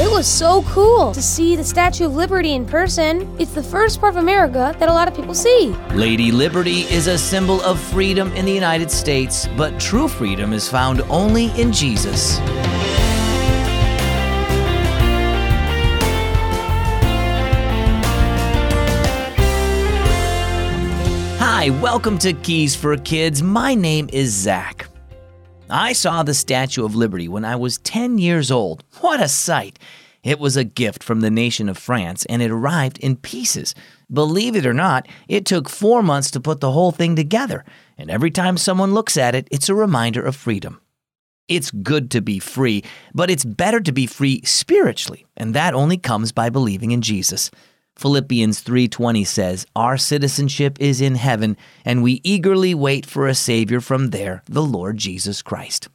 It was so cool to see the Statue of Liberty in person. It's the first part of America that a lot of people see. Lady Liberty is a symbol of freedom in the United States, but true freedom is found only in Jesus. Hi, welcome to Keys for Kids. My name is Zach. I saw the Statue of Liberty when I was 10 years old. What a sight! It was a gift from the nation of France and it arrived in pieces. Believe it or not, it took four months to put the whole thing together, and every time someone looks at it, it's a reminder of freedom. It's good to be free, but it's better to be free spiritually, and that only comes by believing in Jesus. Philippians 3:20 says, "Our citizenship is in heaven, and we eagerly wait for a savior from there, the Lord Jesus Christ."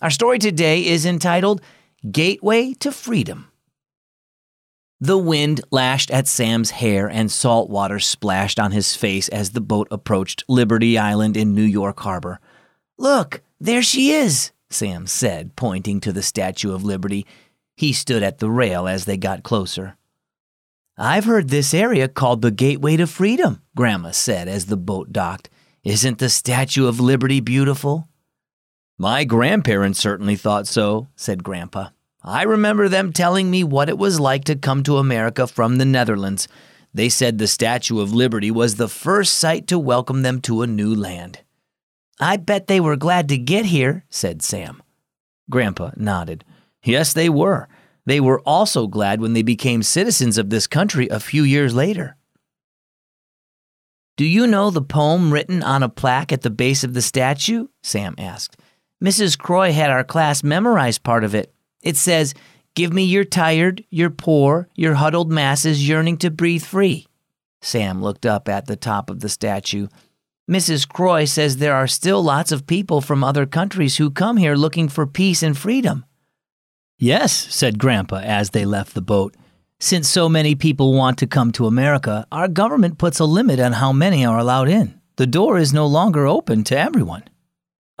Our story today is entitled Gateway to Freedom. The wind lashed at Sam's hair and salt water splashed on his face as the boat approached Liberty Island in New York Harbor. "Look, there she is," Sam said, pointing to the Statue of Liberty. He stood at the rail as they got closer. I've heard this area called the Gateway to Freedom, Grandma said as the boat docked. Isn't the Statue of Liberty beautiful? My grandparents certainly thought so, said Grandpa. I remember them telling me what it was like to come to America from the Netherlands. They said the Statue of Liberty was the first sight to welcome them to a new land. I bet they were glad to get here, said Sam. Grandpa nodded. Yes, they were. They were also glad when they became citizens of this country a few years later. Do you know the poem written on a plaque at the base of the statue? Sam asked. Mrs. Croy had our class memorize part of it. It says, Give me your tired, your poor, your huddled masses yearning to breathe free. Sam looked up at the top of the statue. Mrs. Croy says there are still lots of people from other countries who come here looking for peace and freedom. Yes, said Grandpa as they left the boat. Since so many people want to come to America, our government puts a limit on how many are allowed in. The door is no longer open to everyone.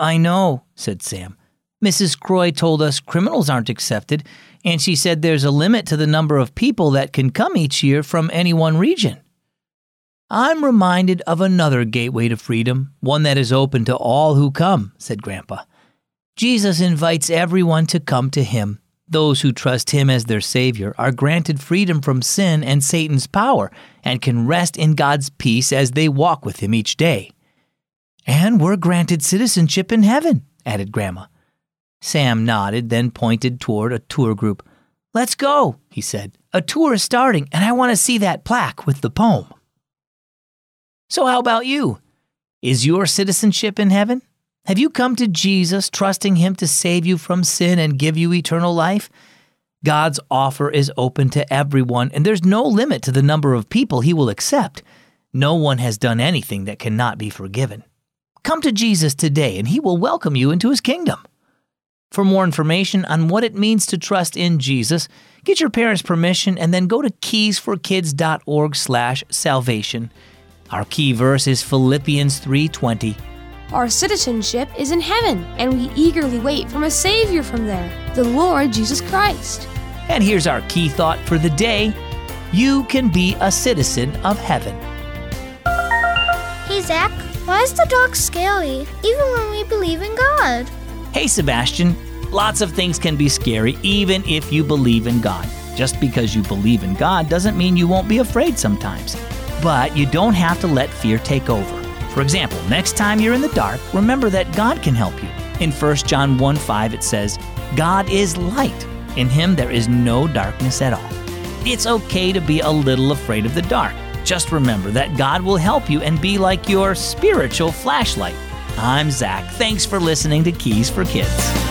I know, said Sam. Mrs. Croy told us criminals aren't accepted, and she said there's a limit to the number of people that can come each year from any one region. I'm reminded of another gateway to freedom, one that is open to all who come, said Grandpa. Jesus invites everyone to come to him. Those who trust him as their Savior are granted freedom from sin and Satan's power and can rest in God's peace as they walk with him each day. And we're granted citizenship in heaven, added Grandma. Sam nodded, then pointed toward a tour group. Let's go, he said. A tour is starting, and I want to see that plaque with the poem. So, how about you? Is your citizenship in heaven? Have you come to Jesus, trusting Him to save you from sin and give you eternal life? God's offer is open to everyone, and there's no limit to the number of people He will accept. No one has done anything that cannot be forgiven. Come to Jesus today, and He will welcome you into His kingdom. For more information on what it means to trust in Jesus, get your parents' permission and then go to keysforkids.org/salvation. Our key verse is Philippians 3:20. Our citizenship is in heaven, and we eagerly wait for a Savior from there, the Lord Jesus Christ. And here's our key thought for the day you can be a citizen of heaven. Hey, Zach, why is the dog scary, even when we believe in God? Hey, Sebastian, lots of things can be scary even if you believe in God. Just because you believe in God doesn't mean you won't be afraid sometimes. But you don't have to let fear take over. For example, next time you're in the dark, remember that God can help you. In 1 John 1 5, it says, God is light. In him there is no darkness at all. It's okay to be a little afraid of the dark. Just remember that God will help you and be like your spiritual flashlight. I'm Zach. Thanks for listening to Keys for Kids.